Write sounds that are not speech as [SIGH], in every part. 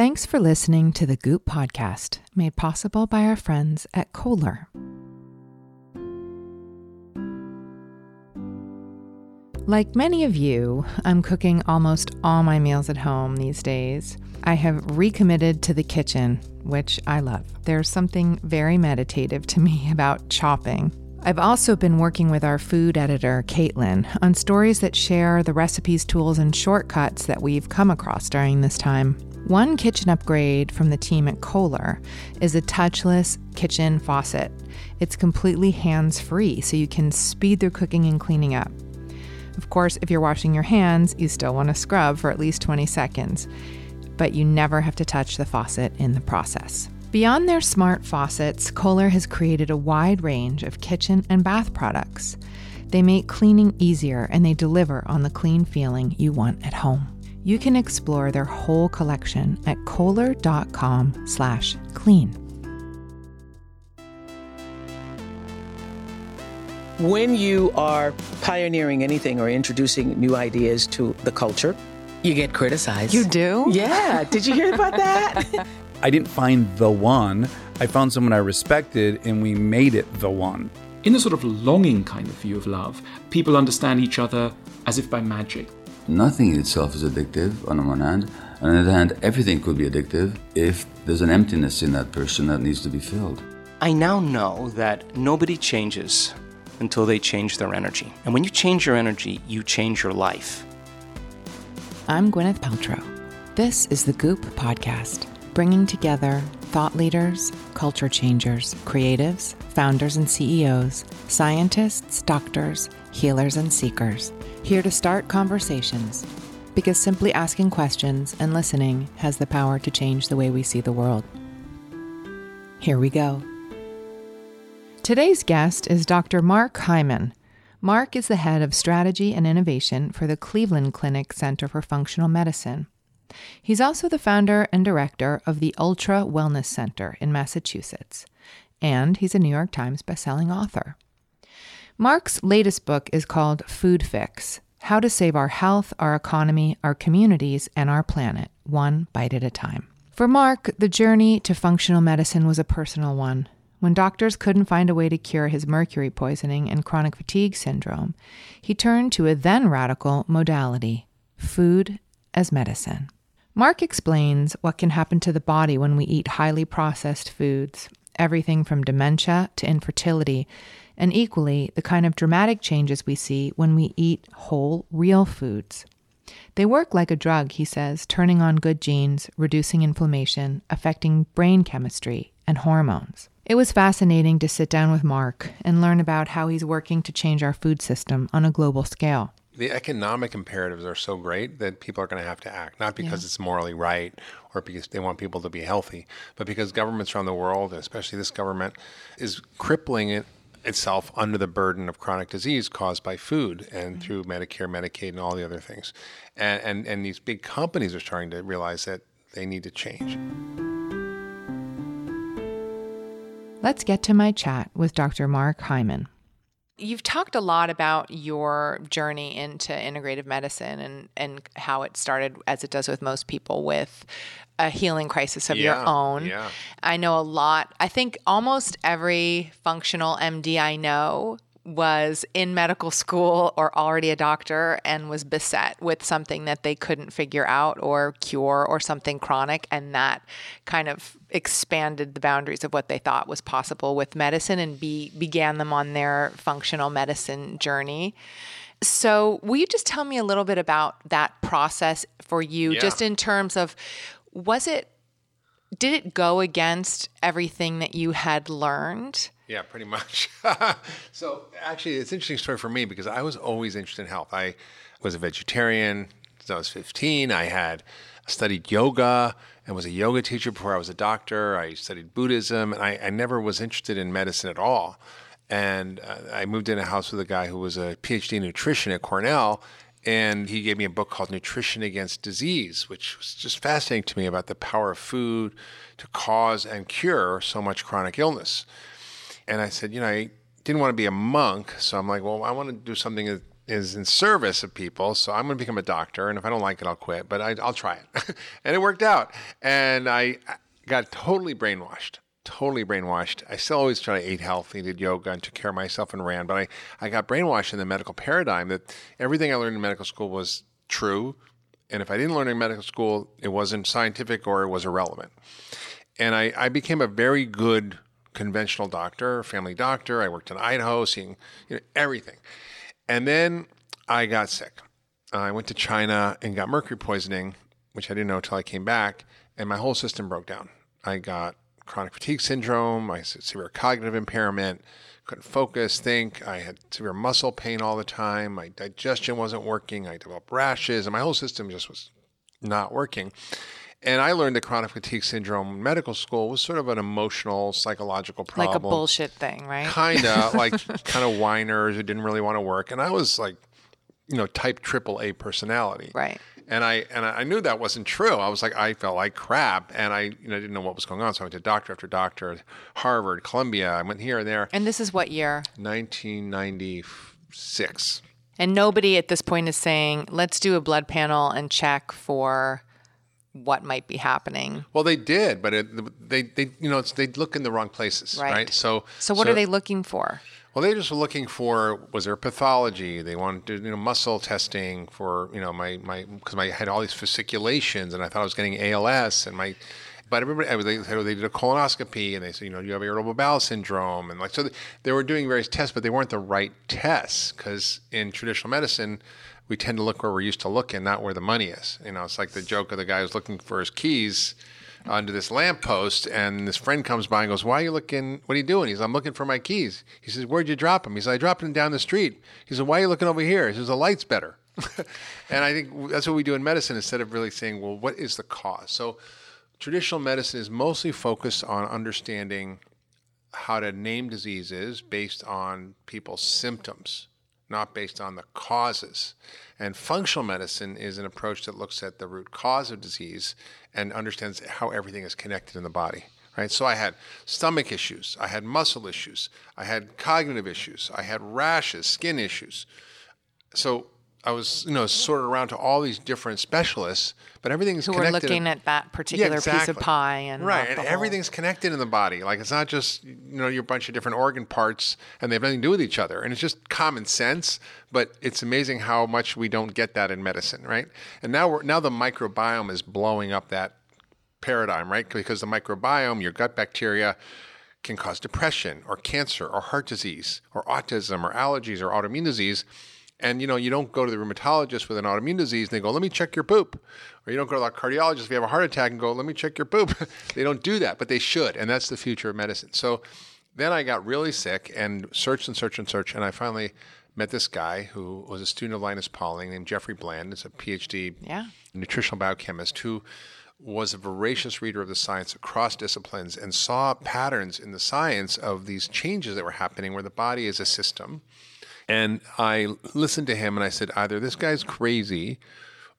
Thanks for listening to the Goop podcast, made possible by our friends at Kohler. Like many of you, I'm cooking almost all my meals at home these days. I have recommitted to the kitchen, which I love. There's something very meditative to me [LAUGHS] about chopping. I've also been working with our food editor, Caitlin, on stories that share the recipes, tools, and shortcuts that we've come across during this time. One kitchen upgrade from the team at Kohler is a touchless kitchen faucet. It's completely hands free, so you can speed through cooking and cleaning up. Of course, if you're washing your hands, you still want to scrub for at least 20 seconds, but you never have to touch the faucet in the process. Beyond their smart faucets, Kohler has created a wide range of kitchen and bath products. They make cleaning easier and they deliver on the clean feeling you want at home. You can explore their whole collection at kohler.com slash clean. When you are pioneering anything or introducing new ideas to the culture, you get criticized. You do? Yeah. Did you hear about that? [LAUGHS] I didn't find the one. I found someone I respected and we made it the one. In a sort of longing kind of view of love, people understand each other as if by magic. Nothing in itself is addictive on the one hand. On the other hand, everything could be addictive if there's an emptiness in that person that needs to be filled. I now know that nobody changes until they change their energy. And when you change your energy, you change your life. I'm Gwyneth Paltrow. This is the Goop Podcast bringing together thought leaders, culture changers, creatives, founders and CEOs, scientists, doctors, healers, and seekers, here to start conversations. Because simply asking questions and listening has the power to change the way we see the world. Here we go. Today's guest is Dr. Mark Hyman. Mark is the head of strategy and innovation for the Cleveland Clinic Center for Functional Medicine. He's also the founder and director of the Ultra Wellness Center in Massachusetts, and he's a New York Times bestselling author. Mark's latest book is called Food Fix How to Save Our Health, Our Economy, Our Communities, and Our Planet, One Bite at a Time. For Mark, the journey to functional medicine was a personal one. When doctors couldn't find a way to cure his mercury poisoning and chronic fatigue syndrome, he turned to a then radical modality food as medicine. Mark explains what can happen to the body when we eat highly processed foods, everything from dementia to infertility, and equally the kind of dramatic changes we see when we eat whole, real foods. They work like a drug, he says, turning on good genes, reducing inflammation, affecting brain chemistry and hormones. It was fascinating to sit down with Mark and learn about how he's working to change our food system on a global scale the economic imperatives are so great that people are going to have to act, not because yeah. it's morally right or because they want people to be healthy, but because governments around the world, especially this government, is crippling it itself under the burden of chronic disease caused by food and mm-hmm. through Medicare, Medicaid, and all the other things. And, and, and these big companies are starting to realize that they need to change. Let's get to my chat with Dr. Mark Hyman. You've talked a lot about your journey into integrative medicine and, and how it started, as it does with most people, with a healing crisis of yeah, your own. Yeah. I know a lot. I think almost every functional MD I know was in medical school or already a doctor and was beset with something that they couldn't figure out or cure or something chronic. And that kind of expanded the boundaries of what they thought was possible with medicine and be, began them on their functional medicine journey. So, will you just tell me a little bit about that process for you, yeah. just in terms of was it, did it go against everything that you had learned? Yeah, pretty much. [LAUGHS] so actually, it's an interesting story for me because I was always interested in health. I was a vegetarian since I was 15. I had studied yoga and was a yoga teacher before I was a doctor. I studied Buddhism, and I, I never was interested in medicine at all. And uh, I moved in a house with a guy who was a PhD in nutrition at Cornell, and he gave me a book called Nutrition Against Disease, which was just fascinating to me about the power of food to cause and cure so much chronic illness and I said, you know, I didn't want to be a monk, so I'm like, well, I want to do something that is in service of people. So I'm going to become a doctor, and if I don't like it, I'll quit. But I, I'll try it, [LAUGHS] and it worked out. And I got totally brainwashed. Totally brainwashed. I still always try to eat healthy, did yoga, and took care of myself and ran. But I, I got brainwashed in the medical paradigm that everything I learned in medical school was true. And if I didn't learn in medical school, it wasn't scientific or it was irrelevant. And I, I became a very good conventional doctor, family doctor. I worked in Idaho, seeing you know, everything. And then I got sick. I went to China and got mercury poisoning, which I didn't know until I came back, and my whole system broke down. I got chronic fatigue syndrome, I had severe cognitive impairment, couldn't focus, think. I had severe muscle pain all the time. My digestion wasn't working. I developed rashes, and my whole system just was not working. And I learned that chronic fatigue syndrome in medical school was sort of an emotional, psychological problem. Like a bullshit thing, right? Kind of [LAUGHS] like kind of whiners who didn't really want to work. And I was like, you know, type triple A personality. Right. And I and I knew that wasn't true. I was like, I felt like crap, and I you know didn't know what was going on. So I went to doctor after doctor, Harvard, Columbia. I went here and there. And this is what year? 1996. And nobody at this point is saying, let's do a blood panel and check for what might be happening. Well, they did, but it, they they you know it's, they look in the wrong places, Right. right? So So what are they looking for? Well, they just were looking for was there pathology? They wanted to you know muscle testing for you know my my because I had all these fasciculations and I thought I was getting ALS and my. But everybody, I was- they, said, they did a colonoscopy and they said, you know, you have irritable bowel syndrome. And like, so they were doing various tests, but they weren't the right tests because in traditional medicine, we tend to look where we're used to looking, not where the money is. You know, it's like the joke of the guy who's looking for his keys under this lamppost, and this friend comes by and goes, "Why are you looking? What are you doing?" He says, "I'm looking for my keys." He says, "Where'd you drop them?" He says, "I dropped them down the street." He says, "Why are you looking over here?" He says, "The light's better." [LAUGHS] and I think that's what we do in medicine instead of really saying, "Well, what is the cause?" So, traditional medicine is mostly focused on understanding how to name diseases based on people's symptoms, not based on the causes. And functional medicine is an approach that looks at the root cause of disease and understands how everything is connected in the body. Right? So I had stomach issues, I had muscle issues, I had cognitive issues, I had rashes, skin issues. So I was, you know, sorted around to all these different specialists, but everything's Who are connected. looking at that particular piece of pie and right, and everything's connected in the body. Like it's not just you know your bunch of different organ parts, and they have nothing to do with each other. And it's just common sense, but it's amazing how much we don't get that in medicine, right? And now we're now the microbiome is blowing up that paradigm, right? Because the microbiome, your gut bacteria, can cause depression or cancer or heart disease or autism or allergies or autoimmune disease. And you know, you don't go to the rheumatologist with an autoimmune disease and they go, "Let me check your poop," or you don't go to the cardiologist if you have a heart attack and go, "Let me check your poop." [LAUGHS] they don't do that, but they should, and that's the future of medicine. So then I got really sick and searched and searched and searched, and I finally met this guy who was a student of Linus Pauling named Jeffrey Bland. It's a PhD Yeah. nutritional biochemist who was a voracious reader of the science across disciplines and saw patterns in the science of these changes that were happening where the body is a system. And I listened to him and I said, either this guy's crazy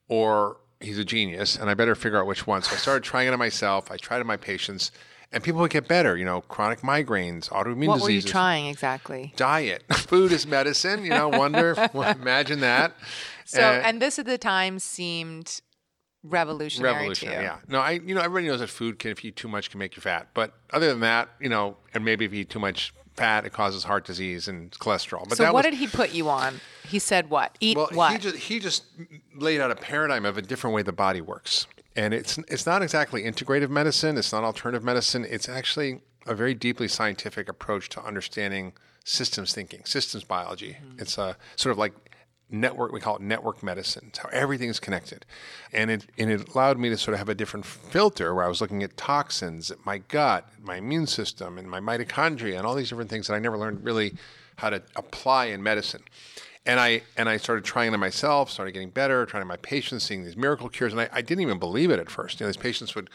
or he's a genius, and I better figure out which one. So I started trying it on myself. I tried it on my patients, and people would get better. You know, chronic migraines, autoimmune What were you trying exactly? Diet, [LAUGHS] food is medicine. You know, wonder, [LAUGHS] imagine that. So, Uh, and this at the time seemed revolutionary, revolutionary. Yeah. No, I you know everybody knows that food can if you eat too much can make you fat, but other than that, you know, and maybe if you eat too much fat, it causes heart disease and cholesterol. But So what was, did he put you on? He said what? Eat well, what? he just he just laid out a paradigm of a different way the body works, and it's it's not exactly integrative medicine. It's not alternative medicine. It's actually a very deeply scientific approach to understanding systems thinking, systems biology. Hmm. It's a sort of like network. We call it network medicine. It's how everything is connected, and it and it allowed me to sort of have a different filter where I was looking at toxins, at my gut, my immune system, and my mitochondria, and all these different things that I never learned really how to apply in medicine. And I and I started trying it myself, started getting better, trying my patients, seeing these miracle cures, and I, I didn't even believe it at first. You know, these patients would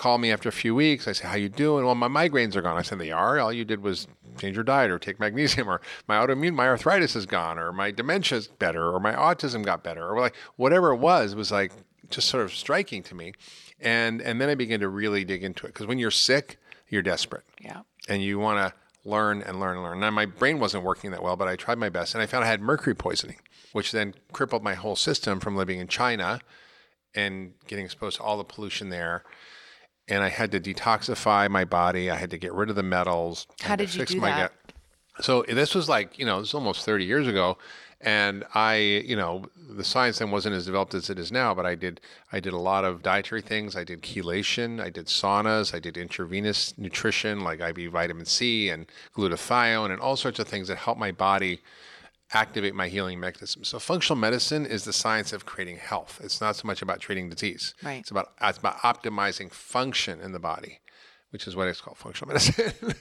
call me after a few weeks. I say, "How you doing?" Well, my migraines are gone. I said, "They are. All you did was change your diet or take magnesium, or my autoimmune, my arthritis is gone, or my dementia's better, or my autism got better, or like whatever it was was like just sort of striking to me." And and then I began to really dig into it because when you're sick, you're desperate yeah. and you want to learn and learn and learn. Now, my brain wasn't working that well, but I tried my best. And I found I had mercury poisoning, which then crippled my whole system from living in China and getting exposed to all the pollution there. And I had to detoxify my body. I had to get rid of the metals. How did you fix do my that? gut. So this was like, you know, this is almost 30 years ago. And I, you know, the science then wasn't as developed as it is now, but I did, I did a lot of dietary things. I did chelation, I did saunas, I did intravenous nutrition like IV vitamin C and glutathione and all sorts of things that help my body activate my healing mechanism. So functional medicine is the science of creating health. It's not so much about treating disease. Right. It's about it's about optimizing function in the body, which is what it's called functional [LAUGHS] medicine.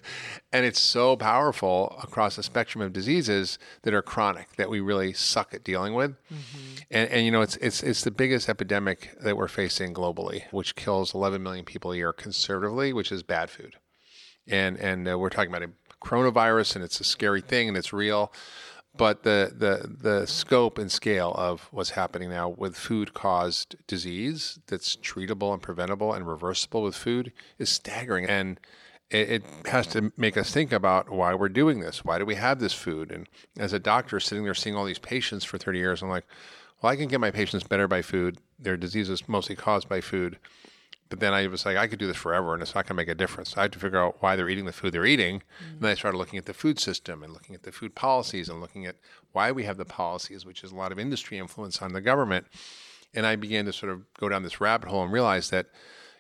and it's so powerful across a spectrum of diseases that are chronic that we really suck at dealing with. And, and you know, it's it's it's the biggest epidemic that we're facing globally, which kills 11 million people a year conservatively, which is bad food and and uh, we're talking about a coronavirus, and it's a scary thing, and it's real. But the the the scope and scale of what's happening now with food caused disease that's treatable and preventable and reversible with food is staggering, and it, has to make us think about why we're doing this. Why do we have this food? And as a doctor sitting there seeing all these patients for 30 years, I'm like, well, I can get my patients better by food. Their disease is mostly caused by food. But then I was like, I could do this forever and it's not going to make a difference. I had to figure out why they're eating the food they're eating. And then I started looking at the food system and looking at the food policies and looking at why we have the policies, which is a lot of industry influence on the government. And I began to sort of go down this rabbit hole and realize that,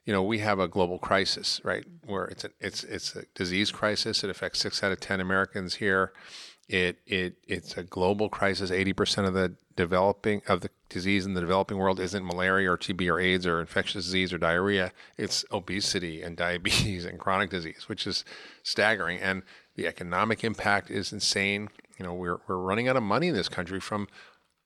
you know, we have a global crisis, right? Where it's a, it's it's a disease crisis. It affects six out of ten Americans here. It it it's a global crisis. Eighty percent of the developing of the disease in the developing world isn't malaria or TB or AIDS or infectious disease or diarrhea. It's obesity and [LAUGHS] diabetes and chronic disease, which is staggering. And the economic impact is insane. You know, we're we're running out of money in this country from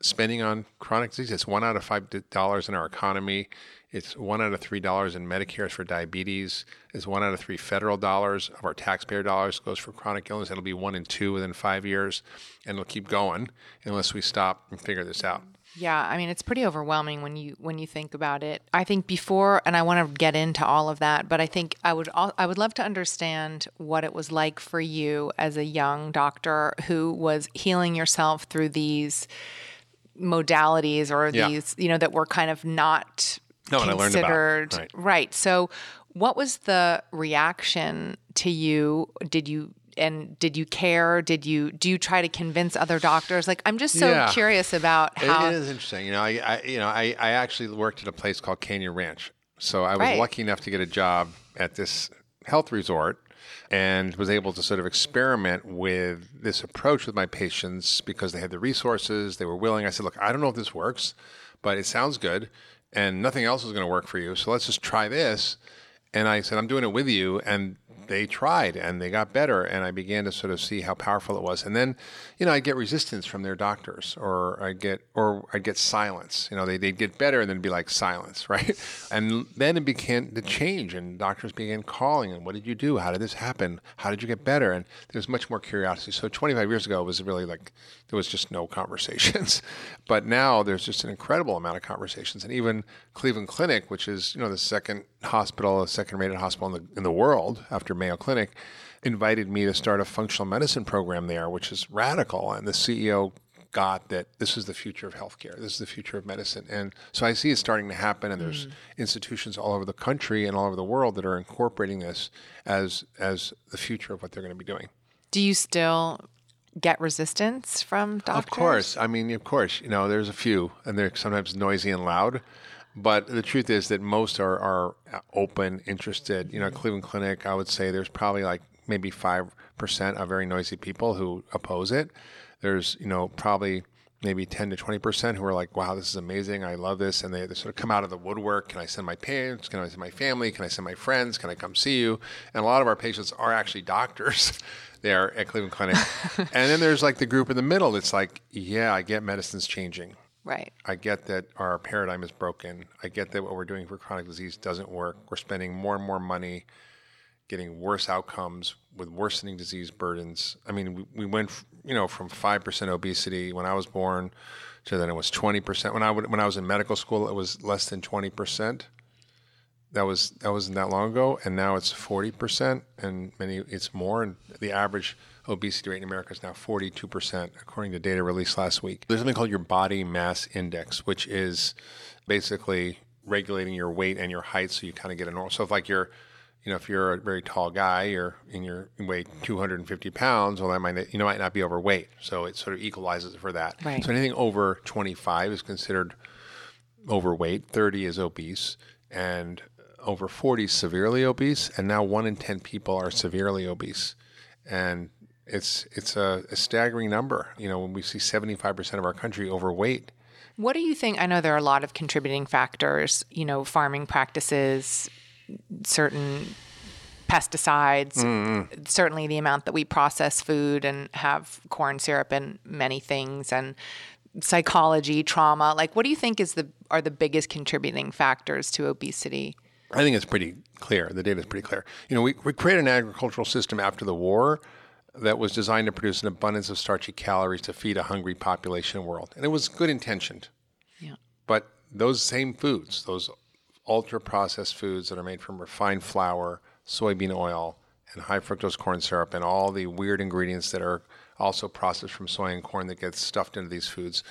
spending on chronic disease. It's one out of five dollars in our economy. It's one out of three dollars in Medicare for diabetes. It's one out of three federal dollars of our taxpayer dollars goes for chronic illness. It'll be one in two within five years, and it'll keep going unless we stop and figure this out. Yeah, I mean it's pretty overwhelming when you when you think about it. I think before and I want to get into all of that, but I think I would al- I would love to understand what it was like for you as a young doctor who was healing yourself through these modalities or Yeah. these, you know, that were kind of not No, and I learned about, considered right. So what was the reaction to you? Did you and did you care? Did you do you try to convince other doctors? Like I'm just so Yeah. curious about how it is interesting. You know, I, I you know I, I actually worked at a place called Canyon Ranch, so I was Right. lucky enough to get a job at this health resort and was able to sort of experiment with this approach with my patients because they had the resources, they were willing. I said, look, I don't know if this works, but it sounds good, and nothing else is going to work for you, so let's just try this. And I said, I'm doing it with you. And they tried and they got better. And I began to sort of see how powerful it was. And then, you know, I'd get resistance from their doctors or I'd get, or I'd get silence. You know, they, they'd get better and then be like silence, [LAUGHS] right? And then it began to change and doctors began calling and what did you do? How did this happen? How did you get better? And there's much more curiosity. So 25 years ago, it was really like, there was just no [LAUGHS] conversations. but now there's just an incredible amount of conversations. And even Cleveland Clinic, which is, you know, the second hospital, the second rated hospital in the, in the world after Mayo Clinic, invited me to start a functional medicine program there, which is radical. And the CEO got that this is the future of healthcare. This is the future of medicine. And so I see it starting to happen. And there's mm. institutions all over the country and all over the world that are incorporating this as as the future of what they're going to be doing. Do you still get resistance from doctors? Of course. I mean, of course, you know, there's a few, and they're sometimes noisy and loud. But the truth is that most are, are uh, open, interested. You know, Cleveland Clinic, I would say there's probably like maybe 5% of very noisy people who oppose it. There's, you know, probably maybe 10 to 20% who are like, wow, this is amazing. I love this. And they, they sort of come out of the woodwork. Can I send my parents? Can I send my family? Can I send my friends? Can I come see you? And a lot of our patients are actually [LAUGHS] doctors there at Cleveland Clinic. [LAUGHS] and then there's like the group in the middle that's like, yeah, I get medicine's changing. Right. I get that our paradigm is broken. I get that what we're doing for chronic disease doesn't work. We're spending more and more money getting worse outcomes with worsening disease burdens. I mean, we, we went, you know, from 5% obesity when I was born to then it was 20%. When I, would, when I was in medical school, it was less than 20%. That was that wasn't that long ago, and now it's forty percent, and many it's more. And the average obesity rate in America is now forty-two percent, according to data released last week. There's something called your body mass index, which is basically regulating your weight and your height, so you kind of get a normal. So if like you're you know, if you're a very tall guy, you're and you're you weigh 250 pounds, well, that might you know might not be overweight, so it sort of equalizes for that. Right. So anything over 25 is considered overweight. 30 is obese, and over 40 is severely obese, and now one in 10 people are severely obese, and it's it's a, a staggering number. You know, when we see 75% of our country overweight. What do you think? I know there are a lot of contributing factors, you know, farming practices, certain pesticides, mm, mm. certainly the amount that we process food and have corn syrup and many things and psychology, trauma. Like what do you think is the are the biggest contributing factors to obesity? I think it's pretty clear. The data is pretty clear. You know, we, we created an agricultural system after the war that was designed to produce an abundance of starchy calories to feed a hungry population world. And it was good intentioned. Yeah. But those same foods, those ultra processed foods that are made from refined flour, soybean oil, and high fructose corn syrup, and all the weird ingredients that are also processed from soy and corn that gets stuffed into these foods,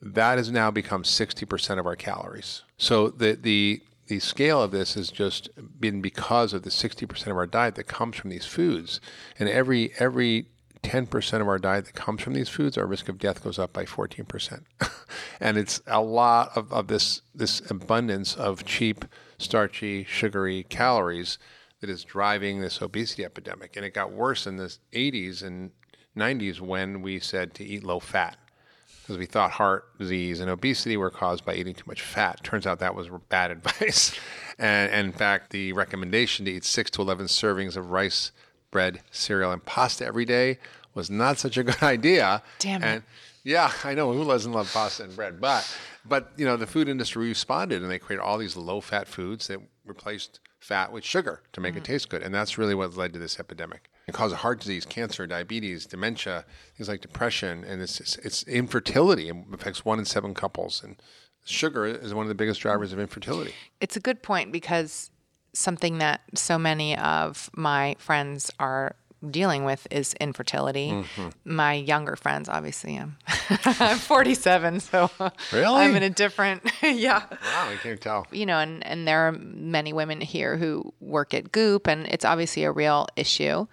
that has now become 60% of our calories. So the, the, the scale of this has just been because of the 60% of our diet that comes from these foods. And every, every 10% of our diet that comes from these foods, our risk of death goes up by 14%. [LAUGHS] and it's a lot of, of this, this abundance of cheap, starchy, sugary calories that is driving this obesity epidemic. And it got worse in the 80s and 90s when we said to eat low fat because we thought heart disease and obesity were caused by eating too much fat. Turns out that was bad [LAUGHS] advice. and, and in fact, the recommendation to eat 6 to 11 servings of rice, bread, cereal, and pasta every day was not such a [LAUGHS] good idea. Damn it. And yeah, I know who doesn't love pasta and bread, but but you know the food industry responded and they created all these low-fat foods that replaced fat with sugar to make it mm. taste good, and that's really what led to this epidemic. It causes heart disease, cancer, diabetes, dementia, things like depression, and it's it's, it's infertility. It affects one in seven couples, and sugar is one of the biggest drivers of infertility. It's a good point because something that so many of my friends are dealing with is infertility. Mm-hmm. My younger friends, obviously, I'm, [LAUGHS] I'm 47, so Really? I'm in a different, [LAUGHS] yeah. Wow, you can't tell. You know, and, and there are many women here who work at Goop, and it's obviously a real issue.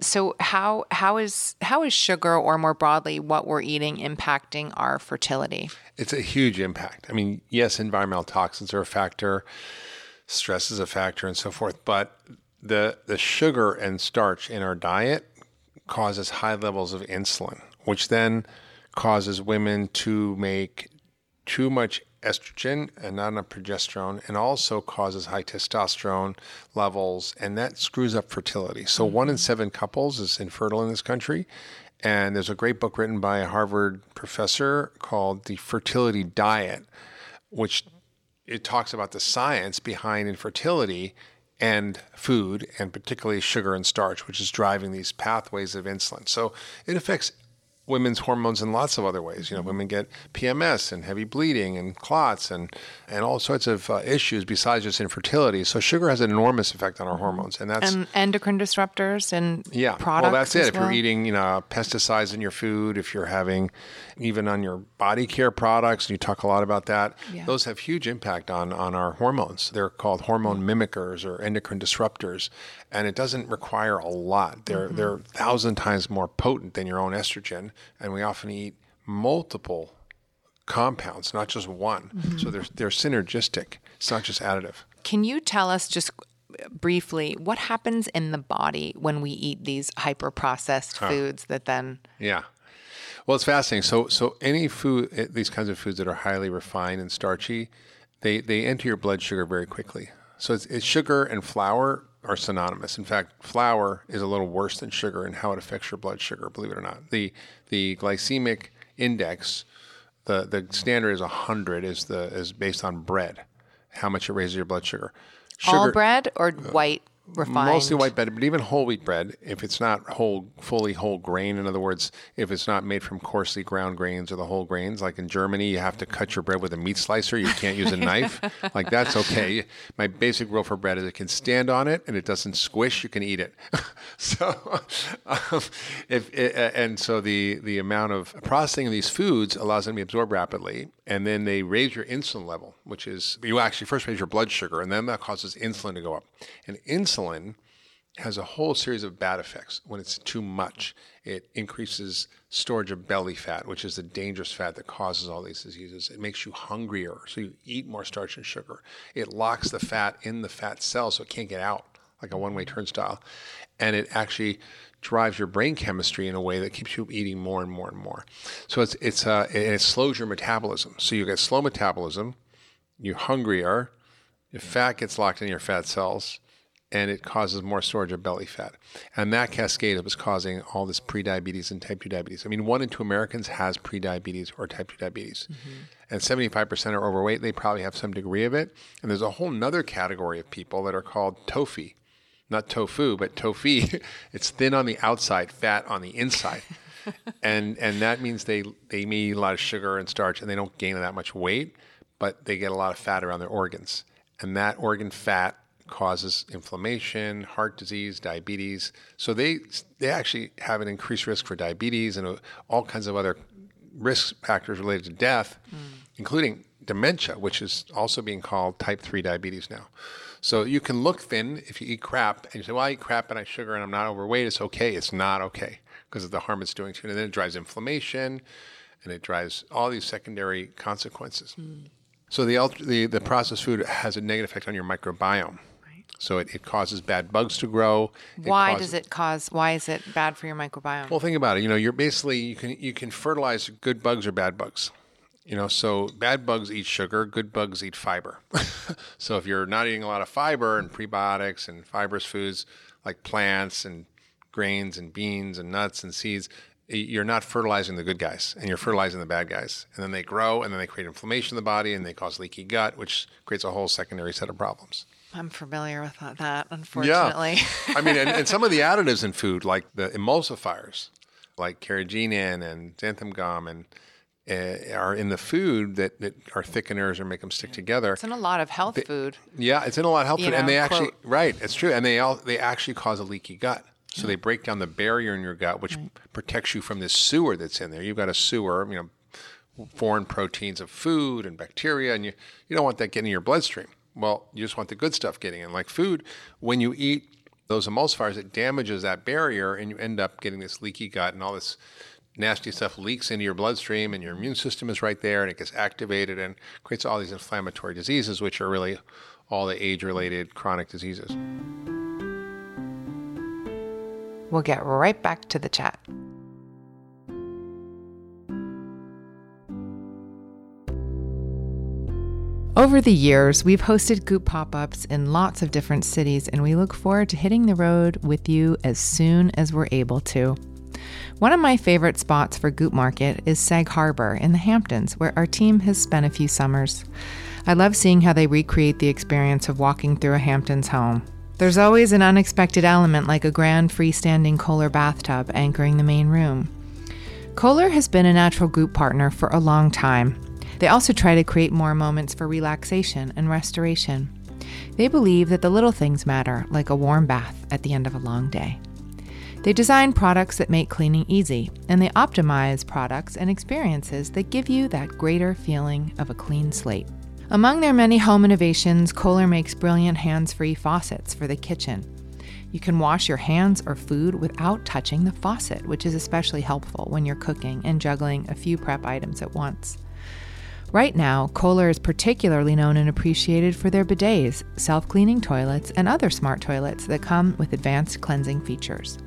So how how is how is sugar, or more broadly, what we're eating, impacting our fertility? It's a huge impact. I mean, yes, environmental toxins are a factor, stress is a factor, and so forth. But the the sugar and starch in our diet causes high levels of insulin, which then causes women to make too much estrogen and not enough progesterone, and also causes high testosterone levels, and that screws up fertility. So mm-hmm. one in seven couples is infertile in this country. And there's a great book written by a Harvard professor called The Fertility Diet, which it talks about the science behind infertility and food, and particularly sugar and starch, which is driving these pathways of insulin. So it affects women's hormones in lots of other ways. You know, women get PMS and heavy bleeding and clots and and all sorts of uh, issues besides just infertility. So sugar has an enormous effect on our hormones, and that's And endocrine disruptors and yeah. products. well, that's it. If well? you're eating, you know, pesticides in your food, if you're having even on your body care products, and you talk a lot about that, Yeah. those have huge impact on on our hormones. They're called hormone mimickers or endocrine disruptors, and it doesn't require a lot. They're Mm-hmm. they're a thousand times more potent than your own estrogen, and we often eat multiple compounds, not just one. Mm-hmm. So they're they're synergistic. It's not just additive. Can you tell us just briefly what happens in the body when we eat these hyper processed foods that then Yeah. Well, it's fascinating. So, so any food, eh, these kinds of foods that are highly refined and starchy, they they enter your blood sugar very quickly. So, it's, it's sugar and flour are synonymous. In fact, flour is a little worse than sugar in how it affects your blood sugar. Believe it or not, the the glycemic index, the the standard is hundred is the is based on bread, how much it raises your blood sugar. all bread or uh, white refined. Mostly white bread, but even whole wheat bread, if it's not whole, fully whole grain, in other words, if it's not made from coarsely ground grains or the whole grains, like in Germany, you have to cut your bread with a meat slicer. You can't use a [LAUGHS] knife. Like that's okay. My basic rule for bread is it can stand on it and it doesn't squish. You can eat it. [LAUGHS] so, um, if it, and so the the amount of processing of these foods allows them to be absorbed rapidly, and then they raise your insulin level, which is you actually first raise your blood sugar, and then that causes insulin to go up. And insulin has a whole series of bad effects when it's too much. It increases storage of belly fat, which is the dangerous fat that causes all these diseases. It makes you hungrier, so you eat more starch and sugar. It locks the fat in the fat cell so it can't get out like a one way turnstile. And it actually drives your brain chemistry in a way that keeps you eating more and more and more. So it's, it's, uh, it slows your metabolism. So you get slow metabolism, you're hungrier, your fat gets locked in your fat cells and it causes more storage of belly fat. And that cascade was causing all this prediabetes and type 2 diabetes. I mean, one in two Americans has prediabetes or type 2 diabetes. Mm-hmm. And 75% are overweight. They probably have some degree of it. And there's a whole nother category of people that are called TOFI. Not tofu, but tofi. [LAUGHS] it's thin on the outside, fat on the inside. [LAUGHS] and and that means they, they eat a lot of sugar and starch and they don't gain that much weight, but they get a lot of fat around their organs. And that organ fat causes inflammation, heart disease, diabetes. So they they actually have an increased risk for diabetes and uh, all kinds of other risk factors related to death, mm. including dementia, which is also being called type 3 diabetes now. So you can look thin if you eat crap and you say, well, I eat crap and I sugar and I'm not overweight. It's okay. It's not okay because of the harm it's doing to you. And then it drives inflammation and it drives all these secondary consequences. Mm. So the, the, the processed food has a negative effect on your microbiome. So it, it causes bad bugs to grow. It why causes, does it cause? Why is it bad for your microbiome? Well, think about it. You know, you're basically you can you can fertilize good bugs or bad bugs. You know, so bad bugs eat sugar, good bugs eat fiber. [LAUGHS] so if you're not eating a lot of fiber and prebiotics and fibrous foods like plants and grains and beans and nuts and seeds, you're not fertilizing the good guys and you're fertilizing the bad guys. And then they grow and then they create inflammation in the body and they cause leaky gut, which creates a whole secondary set of problems. I'm familiar with that, unfortunately. Yeah. I mean, and, and, some of the [LAUGHS] additives in food, like the emulsifiers, like carrageenan and xanthan gum, and uh, are in the food that, that are thickeners or make them stick together. It's in a lot of health they, food. Yeah, it's in a lot of health you food, know, and they actually quote, right, it's true, and they all they actually cause a leaky gut. So they break down the barrier in your gut, which right. protects you from this sewer that's in there. You've got a sewer, you know, foreign proteins of food and bacteria, and you, you don't want that getting in your bloodstream. Well, you just want the good stuff getting in. Like food, when you eat those emulsifiers, it damages that barrier and you end up getting this leaky gut and all this nasty stuff leaks into your bloodstream and your immune system is right there and it gets activated and creates all these inflammatory diseases, which are really all the age related chronic diseases. We'll get right back to the chat. Over the years, we've hosted Goop pop ups in lots of different cities, and we look forward to hitting the road with you as soon as we're able to. One of my favorite spots for Goop Market is Sag Harbor in the Hamptons, where our team has spent a few summers. I love seeing how they recreate the experience of walking through a Hamptons home. There's always an unexpected element like a grand freestanding Kohler bathtub anchoring the main room. Kohler has been a natural Goop partner for a long time, they also try to create more moments for relaxation and restoration. They believe that the little things matter, like a warm bath at the end of a long day. They design products that make cleaning easy, and they optimize products and experiences that give you that greater feeling of a clean slate. Among their many home innovations, Kohler makes brilliant hands free faucets for the kitchen. You can wash your hands or food without touching the faucet, which is especially helpful when you're cooking and juggling a few prep items at once. Right now, Kohler is particularly known and appreciated for their bidets, self cleaning toilets, and other smart toilets that come with advanced cleansing features.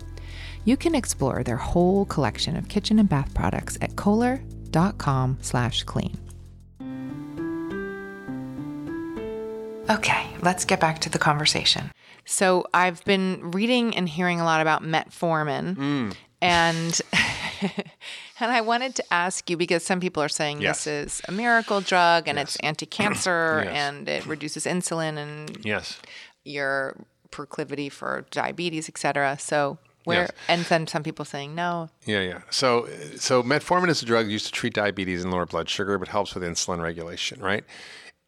You can explore their whole collection of kitchen and bath products at kohler.com/clean. Okay, let's get back to the conversation. So, I've been reading and hearing a lot about metformin, mm. and [LAUGHS] And I wanted to ask you because some people are saying yes. this is a miracle drug and yes. it's anti-cancer [CLEARS THROAT] yes. and it reduces insulin and yes, your proclivity for diabetes, et cetera. So where Yes. and then some people saying no. Yeah, yeah. So, so metformin is a drug used to treat diabetes and lower blood sugar, but helps with insulin regulation, right?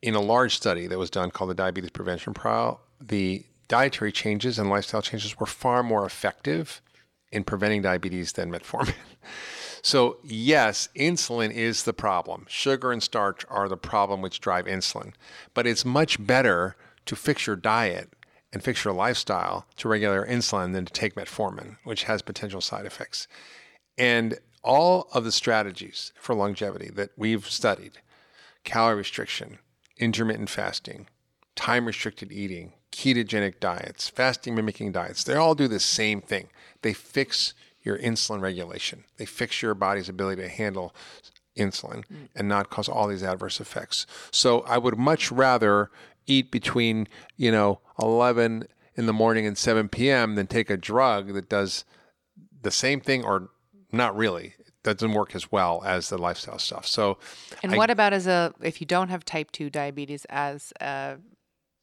In a large study that was done called the Diabetes Prevention Trial, the dietary changes and lifestyle changes were far more effective in preventing diabetes than metformin. [LAUGHS] So, yes, insulin is the problem. Sugar and starch are the problem which drive insulin. But it's much better to fix your diet and fix your lifestyle to regulate your insulin than to take metformin, which has potential side effects. And all of the strategies for longevity that we've studied calorie restriction, intermittent fasting, time restricted eating, ketogenic diets, fasting mimicking diets, they all do the same thing. They fix your insulin regulation, they fix your body's ability to handle insulin mm. and not cause all these adverse effects. So I would much rather eat between, you know, 11 in the morning and 7 p.m. than take a drug that does the same thing or not really. It doesn't work as well as the lifestyle stuff. So And what about as a if you don't have type two diabetes as a,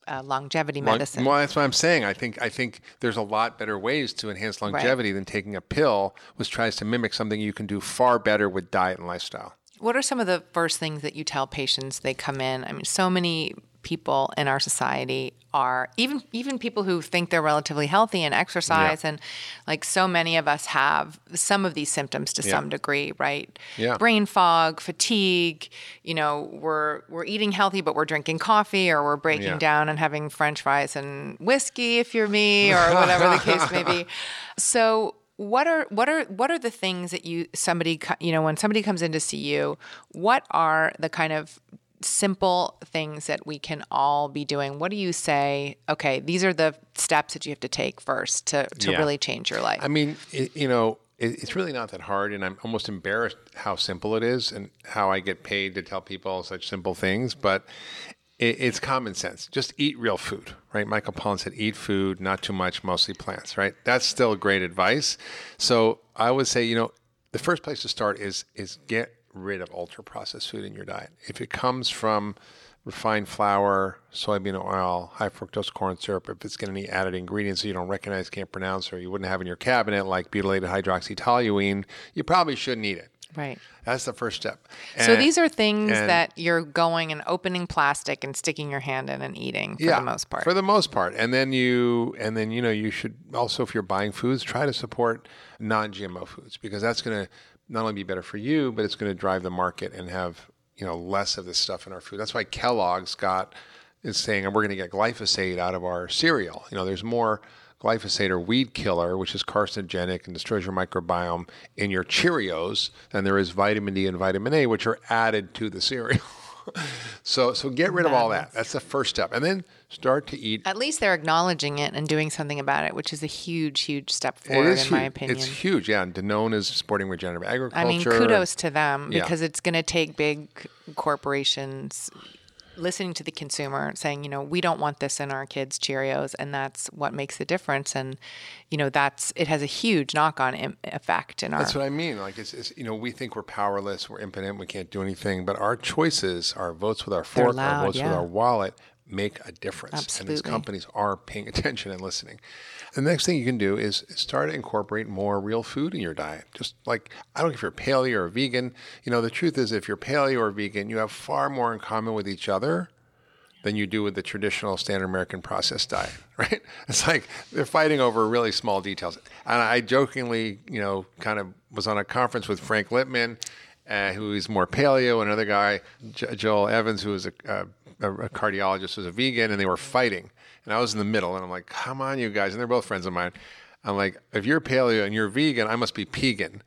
a longevity Long- medicine? Well, that's what I'm saying. I think I think there's a lot better ways to enhance longevity than taking a pill, which tries to mimic something you can do far better with diet and lifestyle. What are some of the first things that you tell patients they come in? I mean, so many people in our society are even even people who think they're relatively healthy and exercise and like so many of us have some of these symptoms to some degree, right? Yeah. Brain fog, fatigue, you know, we're we're eating healthy but we're drinking coffee or we're breaking Yeah. down and having french fries and whiskey if you're me or whatever the case may be. [LAUGHS] So what are what are what are the things that you somebody you know when somebody comes in to see you what are the kind of simple things that we can all be doing what do you say okay these are the steps that you have to take first to to Yeah. really change your life I mean, it, you know, it, it's really not that hard, and I'm almost embarrassed how simple it is and how I get paid to tell people such simple things. But it, it's common sense. Just eat real food, right? Michael Pollan said, "Eat food, not too much, mostly plants." Right? That's still great advice. So I would say, you know, the first place to start is is get rid of ultra processed food in your diet. If it comes from refined flour, soybean oil, high fructose corn syrup, if it's got any added ingredients that you don't recognize, can't pronounce, or you wouldn't have in your cabinet, like butylated hydroxytoluene, you probably shouldn't eat it. right That's the first step. so these are things and- that you're going and opening plastic and sticking your hand in and eating for the most part For the most part. And then you and then you know you should also if you're buying foods, try to support non-GMO foods because that's going to not only be better for you, but it's going to drive the market and have, you know, less of this stuff in our food. That's why Kellogg's got is saying we're going to get glyphosate out of our cereal. You know, there's more glyphosate or weed killer, which is carcinogenic and destroys your microbiome in your Cheerios than there is vitamin D and vitamin A, which are added to the [LAUGHS] cereal. So so get rid of all that. That's the first step. And then start to eat at least they're acknowledging it and doing something about it which is a huge huge step forward in huge. my opinion It's huge. Yeah, and Danone is supporting regenerative agriculture. I mean, kudos to them Yeah. because it's going to take big corporations listening to the consumer saying, you know, we don't want this in our kids' Cheerios, and that's what makes the difference. And you know, that's it has a huge knock-on Im- effect in our. That's what I mean. Like it's, it's you know we think we're powerless, we're impotent, we can't do anything, but our choices, our votes with our fork, loud, our votes with our wallet make a difference. And these companies are paying [LAUGHS] attention and listening. The next thing you can do is start to incorporate more real food in your diet. Just like I don't know if you're paleo or vegan. You know, the truth is if you're paleo or vegan, you have far more in common with each other than you do with the traditional standard American processed diet, [LAUGHS] right? It's like they're fighting over really small details. And I jokingly, you know, kind of was on a conference with Frank Lipman, uh, who is more paleo, and another guy, J- Joel Evans, who was a, uh, a, a cardiologist, was a vegan, and they were fighting. And I was in the middle, and I'm like, come on, you guys. And they're both friends of mine. I'm like, if you're paleo and you're vegan, I must be pegan.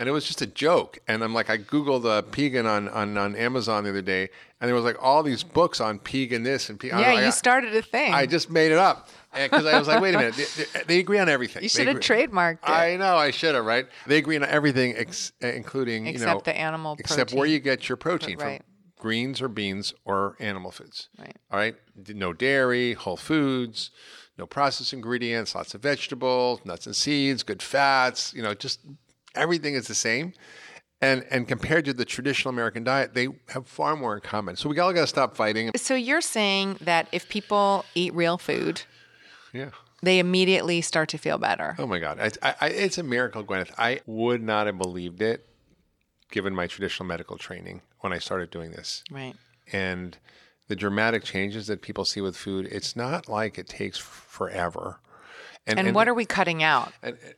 And it was just a joke. And I'm like, I Googled uh, pegan on, on, on Amazon the other day, and there was like all these books on pegan this and pegan. yeah, you started a thing. I just made it up because I was like, wait a minute, they, they- they agree on everything. you should have trademarked it. I know, I should have, right? They agree on everything, ex- including you know, Except the animal except where you get your protein Right. Greens or beans or animal foods. Right. All right. No dairy, whole foods, no processed ingredients, lots of vegetables, nuts and seeds, good fats. You know, just everything is the same. And and compared to the traditional American diet, they have far more in common. So we all got to stop fighting. so you're saying that if people eat real food, Yeah. they immediately start to feel better. Oh my God, I, I, it's a miracle, Gwyneth. I would not have believed it, given my traditional medical training when I started doing this. Right. and the dramatic changes that people see with food, it's not like it takes forever. And, what are we cutting out? and, and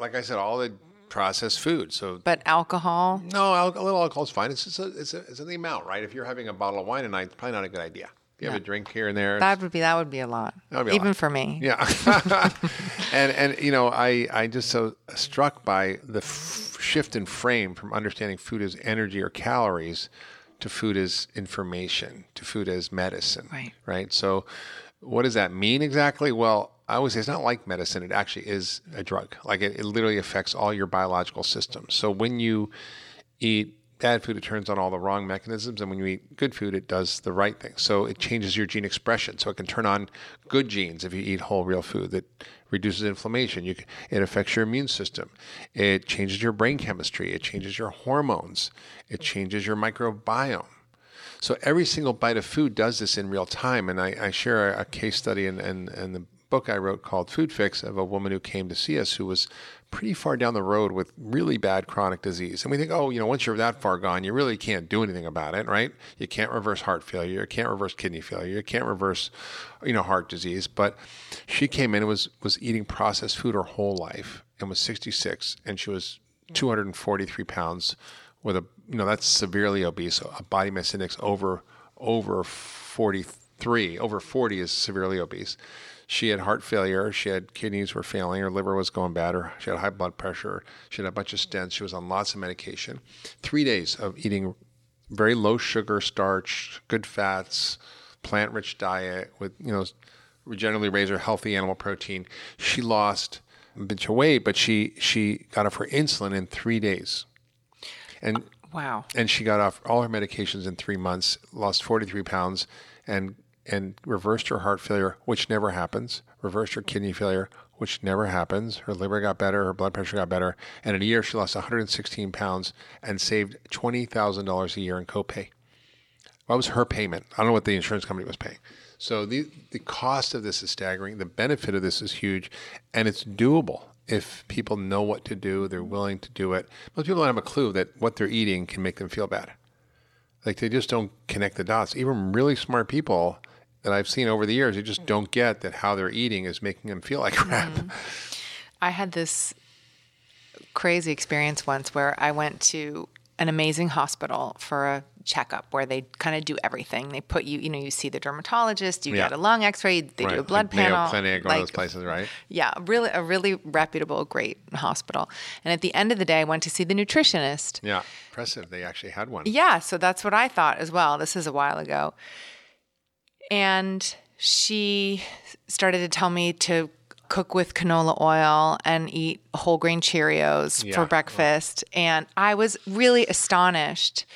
like I said, all the processed food. So But alcohol. no, a little alcohol is fine. It's just a, it's, a, it's in the amount, right? If you're having a bottle of wine a night, it's probably not a good idea. Have a drink here and there, That would be that would be a lot. That would be a Even lot. for me. Yeah, [LAUGHS] and and you know I I just so struck by the f- shift in frame from understanding food as energy or calories to food as information to food as medicine. Right. Right. So, what does that mean exactly? Well, I always say it's not like medicine. It actually is a drug. Like it, it literally affects all your biological systems. So when you eat bad food, it turns on all the wrong mechanisms. And when you eat good food, it does the right thing. So it changes your gene expression. So it can turn on good genes if you eat whole, real food that reduces inflammation. You it affects your immune system. It changes your brain chemistry. It changes your hormones. It changes your microbiome. So every single bite of food does this in real time. And I, I share a, case study in, in, in the book I wrote called Food Fix of a woman who came to see us who was pretty far down the road with really bad chronic disease. And we think, oh, you know, once you're that far gone, you really can't do anything about it, right? You can't reverse heart failure, you can't reverse kidney failure, you can't reverse, you know, heart disease. But she came in and was was eating processed food her whole life and was 66 and she was 243 pounds with a you know that's severely obese a body mass index over over 43 over 40 is severely obese she had heart failure she had kidneys were failing her liver was going bad her she had high blood pressure she had a bunch of stents she was on lots of medication. Three days of eating very low sugar starch good fats plant rich diet with you know regeneratively raised her healthy animal protein. She lost a bunch of weight but she she got off her insulin in three days. And Wow. and she got off all her medications in three months, lost 43 pounds, and and reversed her heart failure, which never happens. Reversed her kidney failure, which never happens. Her liver got better, her blood pressure got better, and in a year she lost 116 pounds and saved twenty thousand dollars a year in copay. What was her payment? I don't know what the insurance company was paying. So the the cost of this is staggering. The benefit of this is huge, and it's doable if people know what to do. They're willing to do it. Most people don't have a clue that what they're eating can make them feel bad. Like they just don't connect the dots. Even really smart people that I've seen over the years, they just mm. don't get that how they're eating is making them feel like [LAUGHS] crap. Mm-hmm. I had this crazy experience once where I went to an amazing hospital for a checkup where they kind of do everything. They put you, you know, you see the dermatologist, you Yeah. get a lung x-ray, they do a blood like Mayo panel. Clinic, one of those places, right? Yeah, really a really reputable, great hospital. And at the end of the day, I went to see the nutritionist. Yeah, impressive. They actually had one. Yeah, so that's what I thought as well. This is a while ago. And she started to tell me to cook with canola oil and eat whole grain Cheerios Yeah. for breakfast. And I was really astonished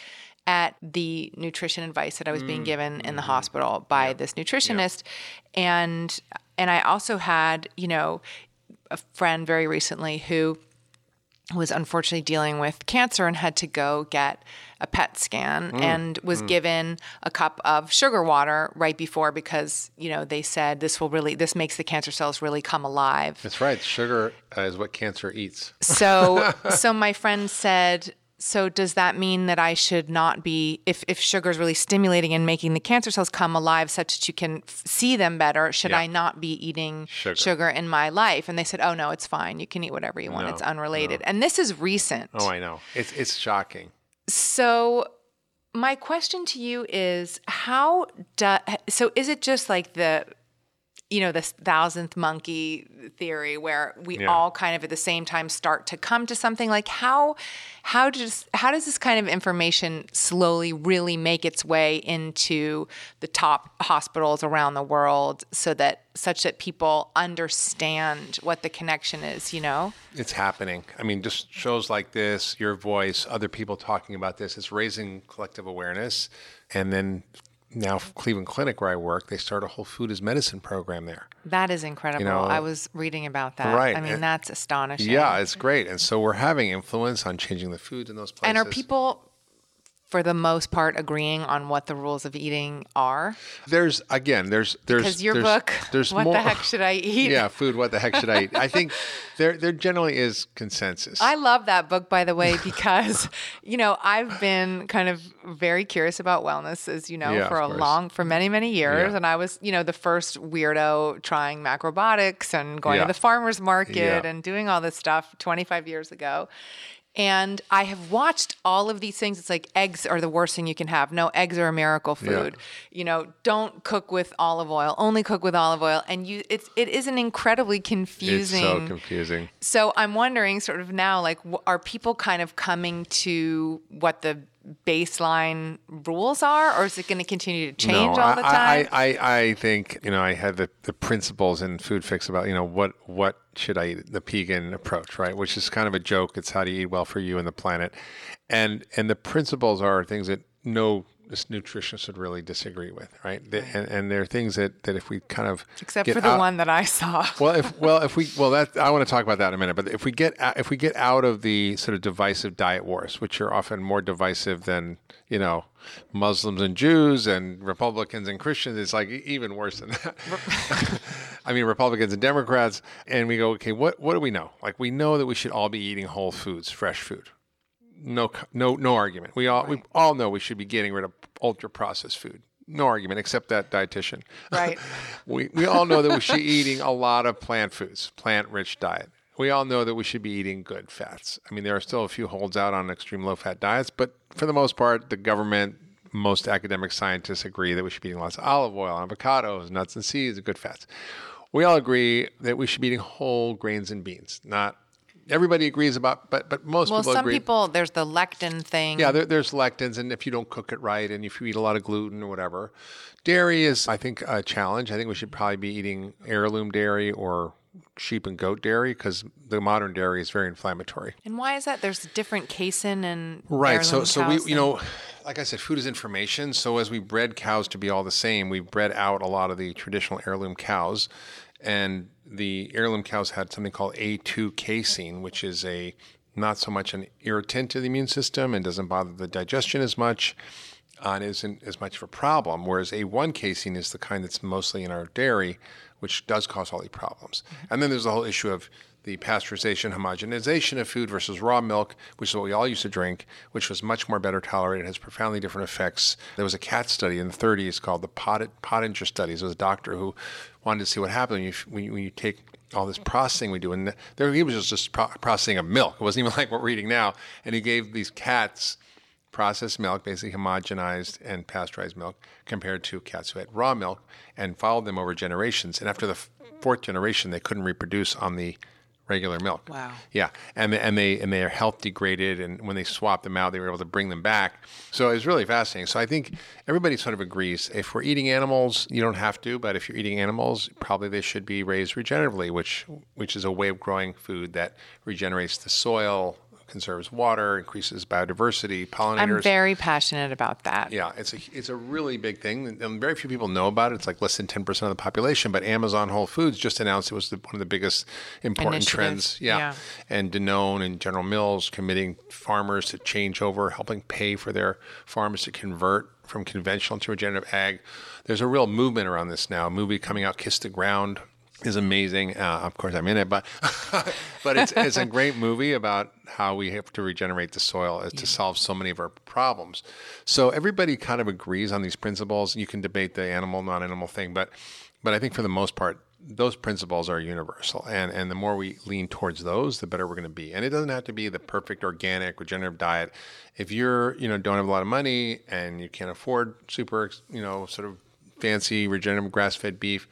at the nutrition advice that I was being mm, given in the mm-hmm. hospital by this nutritionist. And and I also had, you know, a friend very recently who was unfortunately dealing with cancer and had to go get a PET scan and was given a cup of sugar water right before because you know they said this will really this makes the cancer cells really come alive. That's right. Sugar uh, is what cancer eats. So [LAUGHS] so my friend said so does that mean that I should not be if if sugar is really stimulating and making the cancer cells come alive such that you can f- see them better should Yeah. I not be eating Sugar. sugar. in my life and they said oh no it's fine you can eat whatever you want No, it's unrelated and this is recent Oh, I know. It's it's shocking. So, my question to you is how do so is it just like the you know this thousandth monkey theory where we Yeah. all kind of at the same time start to come to something like how how does how does this kind of information slowly really make its way into the top hospitals around the world so that such that people understand what the connection is you know It's happening. I mean, just shows like this, your voice, other people talking about this, it's raising collective awareness. And then now, Cleveland Clinic, where I work, they start a whole food as medicine program there. That is incredible. You know, I was reading about that. right, I mean, and- that's astonishing. Yeah, it's great. And so we're having influence on changing the food in those places. And are people for the most part agreeing on what the rules of eating are? There's again, there's there's Because your there's, book, there's What more, the Heck Should I Eat? Yeah, food. What the heck should I eat? I think [LAUGHS] there there generally is consensus. I love that book, by the way, [LAUGHS] because you know I've been kind of very curious about wellness, as you know, Yeah, for a course. long, for many, many years, Yeah. and I was, you know, the first weirdo trying macrobiotics and going Yeah. to the farmers market and doing all this stuff 25 years ago. And I have watched all of these things. It's like eggs are the worst thing you can have. No, eggs are a miracle food. You know, don't cook with olive oil. Only cook with olive oil. And you, it's it is an incredibly confusing. it's so confusing. So I'm wondering, sort of now, like, are people kind of coming to what the baseline rules are, or is it going to continue to change no, all the time? I, I, I think you know I had the, the principles in Food Fix about you know what what should I eat the pegan approach right, which is kind of a joke. It's how do you eat well for you and the planet, and and the principles are things that no this nutritionist would really disagree with, right? The- And, and there are things that, that if we kind of Except for the out- one that I saw. well, if [LAUGHS] well, if we well, that I want to talk about that in a minute. But if we get out- if we get out of the sort of divisive diet wars, which are often more divisive than you know Muslims and Jews and Republicans and Christians, it's like even worse than that. [LAUGHS] I mean, Republicans and Democrats, and we go, okay, what what do we know? Like we know that we should all be eating whole foods, fresh food. No, no, no argument. We all we all know we should be getting rid of ultra processed food. No argument, except that dietitian. Right. [LAUGHS] we, we all know that we should be eating a lot of plant foods, plant rich diet. We all know that we should be eating good fats. I mean, there are still a few holds out on extreme low fat diets, but for the most part, the government, most academic scientists agree that we should be eating lots of olive oil, avocados, nuts and seeds, good fats. We all agree that we should be eating whole grains and beans. Not everybody agrees about, but but most people. well, people some agree. people, there's the lectin thing. Yeah, there, there's lectins, and if you don't cook it right, and if you eat a lot of gluten or whatever, dairy is, I think, a challenge. I think we should probably be eating heirloom dairy or sheep and goat dairy because the modern dairy is very inflammatory. And why is that? There's different casein and Right. So, so we, you know, like I said, food is information. So as we bred cows to be all the same, we bred out a lot of the traditional heirloom cows, and the heirloom cows had something called A2 casein, which is a not so much an irritant to the immune system and doesn't bother the digestion as much. Uh, and isn't as much of a problem, whereas A1 casein is the kind that's mostly in our dairy, which does cause all the problems. And then there's the whole issue of the pasteurization, homogenization of food versus raw milk, which is what we all used to drink, which was much more better tolerated, has profoundly different effects. There was a cat study in the 30s called the Pot- Pottenger studies. It was a doctor who wanted to see what happened when you, when you, when you take all this processing we do. And there, he was just pro- processing of milk. It wasn't even [LAUGHS] like what we're eating now. And he gave these cats processed milk, basically homogenized and pasteurized milk, compared to cats who had raw milk, and followed them over generations. And after the fourth generation, they couldn't reproduce on the regular milk. Wow. Yeah, and and they, and they their health degraded, and when they swapped them out, they were able to bring them back. So it was really fascinating. So I think everybody sort of agrees. If we're eating animals, you don't have to, but if you're eating animals, probably they should be raised regeneratively, which which is a way of growing food that regenerates the soil, conserves water, increases biodiversity, pollinators. I'm very passionate about that. Yeah, it's a it's a really big thing, and- very few people know about it. It's like less than ten percent of the population. But Amazon Whole Foods just announced it was the, one of the biggest important trends. Yeah. yeah. and Danone and General Mills committing farmers to change over, helping pay for their farmers to convert from conventional to regenerative ag. There's a real movement around this now. A movie coming out, Kiss the Ground. Is amazing. Uh, of course, I'm in it, but [LAUGHS] but it's it's a great movie about how we have to regenerate the soil as to solve so many of our problems. So everybody kind of agrees on these principles. You can debate the animal non-animal thing, but but I think for the most part, those principles are universal. And and the more we lean towards those, the better we're going to be. And it doesn't have to be the perfect organic regenerative diet. If you're you know don't have a lot of money and you can't afford super you know sort of fancy regenerative grass-fed beef,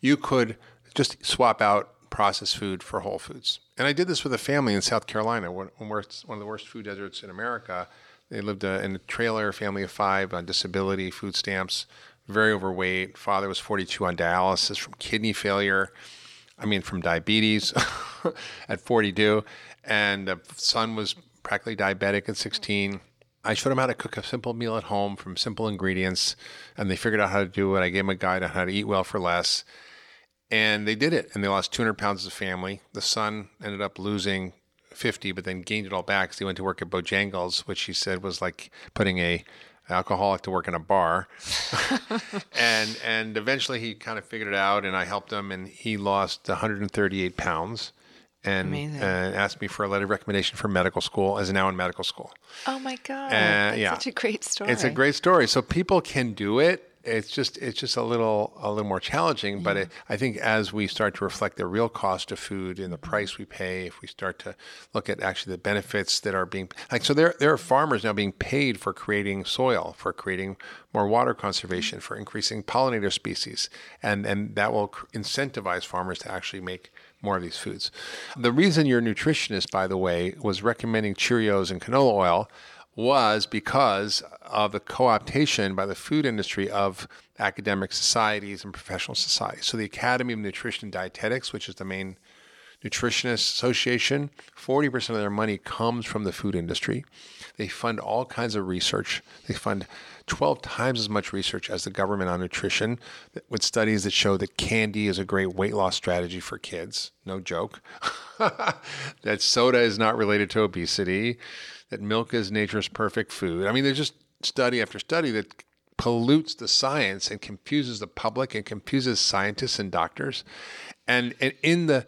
you could just swap out processed food for whole foods. And I did this with a family in South Carolina, one, of the worst food deserts in America. They lived uh, in a trailer, family of five, on disability, food stamps, very overweight. Father was 42 on dialysis from kidney failure. I mean, from diabetes [LAUGHS] at 42. And the son was practically diabetic at 16. I showed them how to cook a simple meal at home from simple ingredients, and they figured out how to do it. I gave them a guide on how to eat well for less and they did it and they lost 200 pounds as a family the son ended up losing 50, but then gained it all back because he went to work at Bojangles, which he said was like putting a alcoholic to work in a bar. [LAUGHS] and and eventually he kind of figured it out, and I helped him, and he lost 138 pounds. And uh, asked me for a letter of recommendation for medical school, as now in medical school. Oh my god, Uh, yeah. such a great story. It's a great story. So people can do it. It's just it's just a little a little more challenging. But it, I think as we start to reflect the real cost of food and the price we pay, if we start to look at actually the benefits that are being like, so there there are farmers now being paid for creating soil, for creating more water conservation, for increasing pollinator species, and and that will incentivize farmers to actually make more of these foods. The reason your nutritionist, by the way, was recommending Cheerios and canola oil was because of the co-optation by the food industry of academic societies and professional societies. So the Academy of Nutrition and Dietetics, which is the main nutritionist association, 40% of their money comes from the food industry. They fund all kinds of research. They fund 12 times as much research as the government on nutrition, with studies that show that candy is a great weight loss strategy for kids. No joke. [LAUGHS] that soda is not related to obesity, that milk is nature's perfect food. I mean, there's just study after study that pollutes the science and confuses the public and confuses scientists and doctors. And, and in the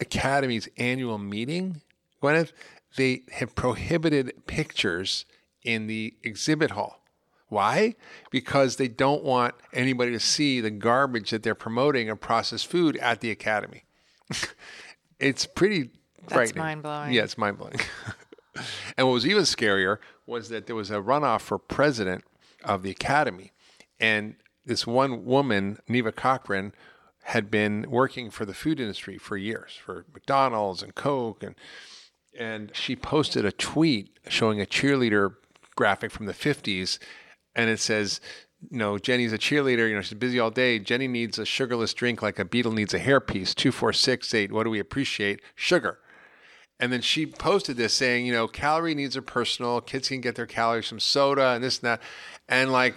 Academy's annual meeting, Gwyneth, they have prohibited pictures in the exhibit hall. Why? Because they don't want anybody to see the garbage that they're promoting of processed food at the Academy. [LAUGHS] it's pretty frightening. mind-blowing. Yeah, it's mind blowing. [LAUGHS] and what was even scarier was that there was a runoff for president of the Academy. And this one woman, Neva Cochran, had been working for the food industry for years, for McDonald's and Coke. And, and she posted a tweet showing a cheerleader graphic from the 50s. And it says, you know, Jenny's a cheerleader. You know, she's busy all day. Jenny needs a sugarless drink like a beetle needs a hairpiece. Two, four, six, eight. What do we appreciate? Sugar. And then she posted this saying, you know, calorie needs are personal. Kids can get their calories from soda and this and that. And like,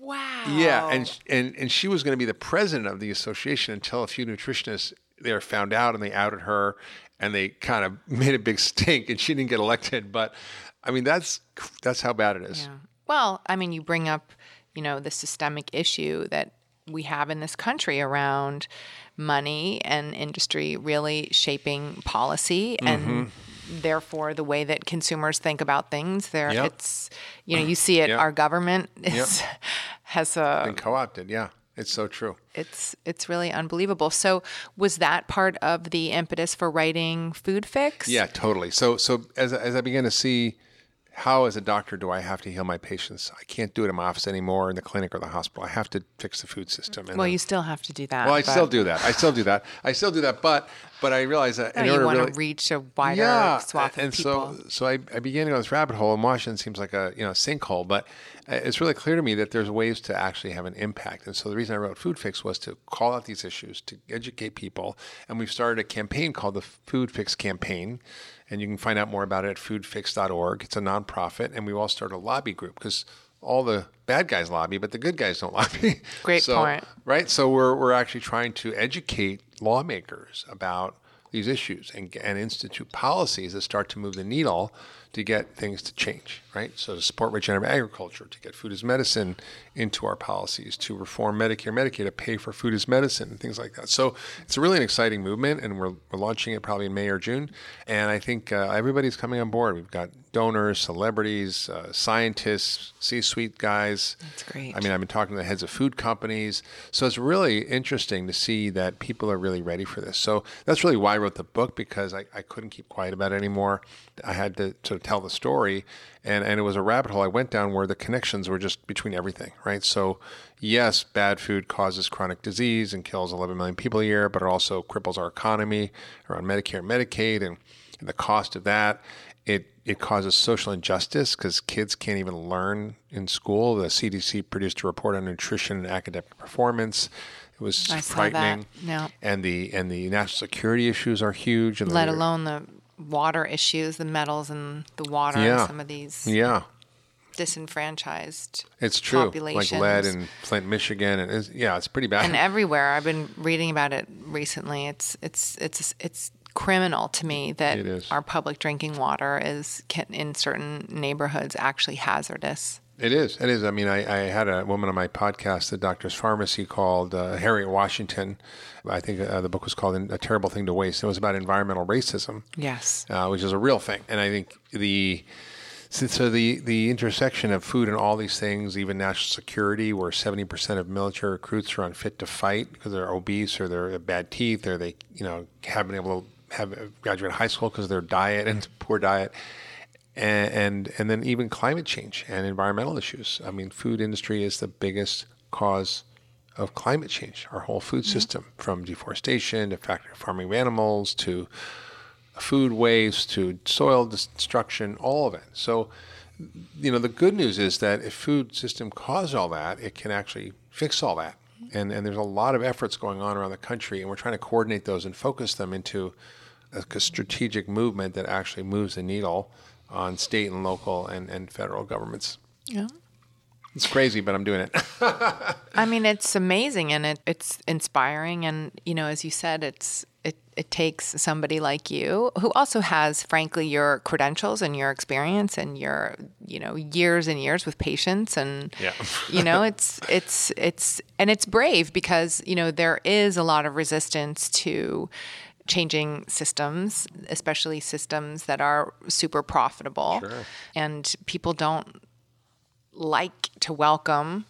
wow. yeah, and and and she was going to be the president of the association until a few nutritionists there found out and they outed her, and they kind of [LAUGHS] made a big stink, and she didn't get elected. But I mean, that's that's how bad it is. Yeah. Well, I mean, you bring up, you know, the systemic issue that we have in this country around money and industry really shaping policy and mm-hmm. therefore the way that consumers think about things there Yep. it's you know you see it Yep. our government is [LAUGHS] has a Been co-opted. Yeah, it's so true. it's it's really unbelievable so was that part of the impetus for writing food fix Yeah, totally. So so as as I began to see how as a doctor do I have to heal my patients? I can't do it in my office anymore in the clinic or the hospital. I have to fix the food system. And well then- you still have to do that well, I but- still do that. I still do that. I still do that. But but I realize that No, in you order want to really, reach a wider yeah, swath of and people. so so I, I began to go this rabbit hole, and Washington seems like a you know sinkhole. But uh, it's really clear to me that there's ways to actually have an impact. And so the reason I wrote Food Fix was to call out these issues, to educate people, and we've started a campaign called the Food Fix Campaign. And you can find out more about it at foodfix.org. It's a nonprofit, and we all start a lobby group because all the bad guys lobby, but the good guys don't [LAUGHS] lobby. Great So- point. right? So we're, we're actually trying to educate lawmakers about these issues and, and institute policies that start to move the needle to get things to change, right? So to support regenerative agriculture, to get food as medicine into our policies, to reform Medicare, Medicaid, to pay for food as medicine, and things like that. So it's really an exciting movement, and we're, we're launching it probably in May or June. And I think uh, everybody's coming on board. We've got donors, celebrities, uh, scientists, C-suite guys. That's great. I mean, I've been talking to the heads of food companies. So it's really interesting to see that people are really ready for this. So that's really why I wrote the book because I, I couldn't keep quiet about it anymore. I had to sort of tell the story. And, and it was a rabbit hole I went down where the connections were just between everything, right? So, yes, bad food causes chronic disease and kills 11 million people a year, but it also cripples our economy around Medicare and Medicaid and, and the cost of that. It, it causes social injustice because kids can't even learn in school. The CDC produced a report on nutrition and academic performance. It was I frightening. Yeah. And the and the national security issues are huge. And let alone the water issues, the metals in the water, Yeah. some of these yeah, disenfranchised it's true. Like lead in Flint, Michigan, and it's, yeah, it's pretty bad. and everywhere. I've been reading about it recently. It's it's it's it's criminal to me that our public drinking water is can, in certain neighborhoods actually hazardous. It is. It is. I mean, I, I had a woman on my podcast, the Doctor's Pharmacy, called uh, Harriet Washington. I think uh, the book was called "A Terrible Thing to Waste." It was about environmental racism, Yes. uh, which is a real thing. And I think the so, so the the intersection of food and all these things, even national security, where seventy percent of military recruits are unfit to fight because they're obese or they're have bad teeth or they you know haven't been able to have graduate high school because of their diet and [LAUGHS] poor diet and, and and then even climate change and environmental issues. I mean, food industry is the biggest cause of climate change. Our whole food system, from deforestation to factory farming of animals to food waste to soil destruction, all of it. So, you know, the good news is that if food system caused all that, it can actually fix all that. And and there's a lot of efforts going on around the country, and we're trying to coordinate those and focus them into a, a strategic movement that actually moves the needle on state and local and, and federal governments. Yeah. It's crazy, but I'm doing it. [LAUGHS] I mean, it's amazing and it, it's inspiring. And, you know, as you said, it's it, it takes somebody like you who also has, frankly, your credentials and your experience and your, you know, years and years with patients. And, Yeah. [LAUGHS] you know, it's, it's, it's, and it's brave because, you know, there is a lot of resistance to changing systems, especially systems that are super profitable. And people don't like to welcome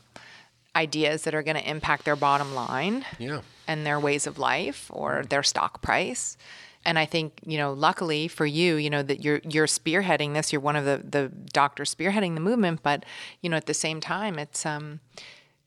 ideas that are going to impact their bottom line yeah. and their ways of life or their stock price. And I think, you know, luckily for you, you know, that you're you're spearheading this, you're one of the the doctors spearheading the movement, but you know, at the same time, it's um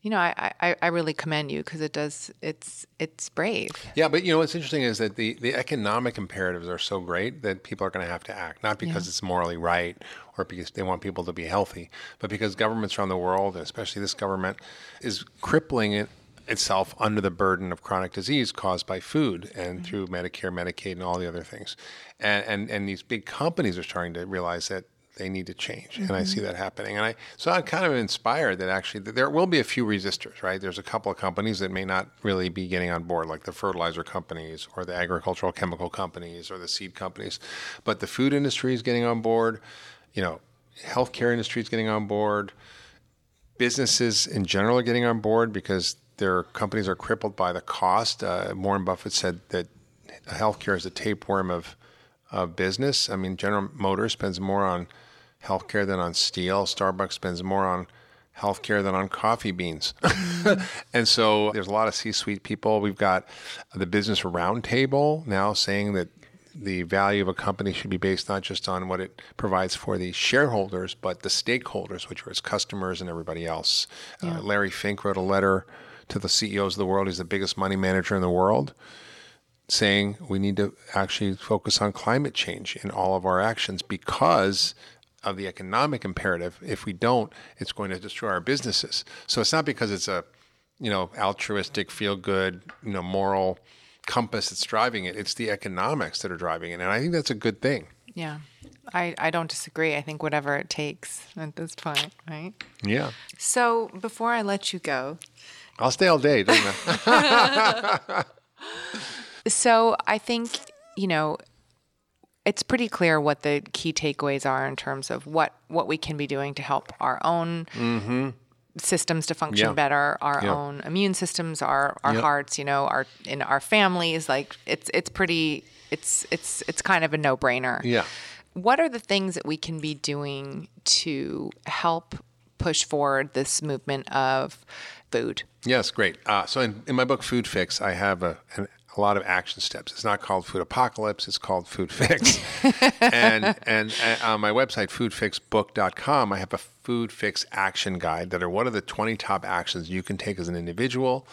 you know, I, I, I really commend you because it does it's it's brave. Yeah, but you know what's interesting is that the, the economic imperatives are so great that people are going to have to act, not because it's morally right or because they want people to be healthy, but because governments around the world, especially this government, is crippling it itself under the burden of chronic disease caused by food and mm-hmm. through Medicare, Medicaid, and all the other things. And, and and these big companies are starting to realize that they need to change, and I see that happening. And I so I'm kind of inspired that actually that there will be a few resistors, right? There's a couple of companies that may not really be getting on board, like the fertilizer companies or the agricultural chemical companies or the seed companies, but the food industry is getting on board. You know, healthcare industry is getting on board businesses in general are getting on board because their companies are crippled by the cost. Uh, Warren Buffett said that healthcare is the tapeworm of of business. I mean, General Motors spends more on healthcare than on steel. Starbucks spends more on healthcare than on coffee beans. [LAUGHS] and so there's a lot of C-suite people. We've got the Business Roundtable now saying that the value of a company should be based not just on what it provides for the shareholders, but the stakeholders, which are its customers and everybody else. Uh, Larry Fink wrote a letter to the CEOs of the world. He's the biggest money manager in the world, saying we need to actually focus on climate change in all of our actions because of the economic imperative. If we don't, it's going to destroy our businesses. So it's not because it's a, you know, altruistic, feel good, you know, moral compass that's driving it. It's the economics that are driving it. And I think that's a good thing. Yeah. I, I don't disagree. I think whatever it takes at this point, right? Yeah. So before I let you go, I'll stay all day, doesn't it? [LAUGHS] [LAUGHS] So I think, you know, it's pretty clear what the key takeaways are in terms of what, what we can be doing to help our own systems to function Yeah. better, our Yeah. own immune systems, our, our Yep. hearts, you know, our in our families. Like it's it's pretty it's it's it's kind of a no brainer. Yeah. What are the things that we can be doing to help push forward this movement of food? Yes, great. Uh, so in, in my book, Food Fix, I have a, an, a lot of action steps. It's not called Food Apocalypse, it's called Food Fix. [LAUGHS] and and uh, on my website, foodfixbook.com, I have a Food Fix action guide that are what are the 20 top actions you can take as an individual,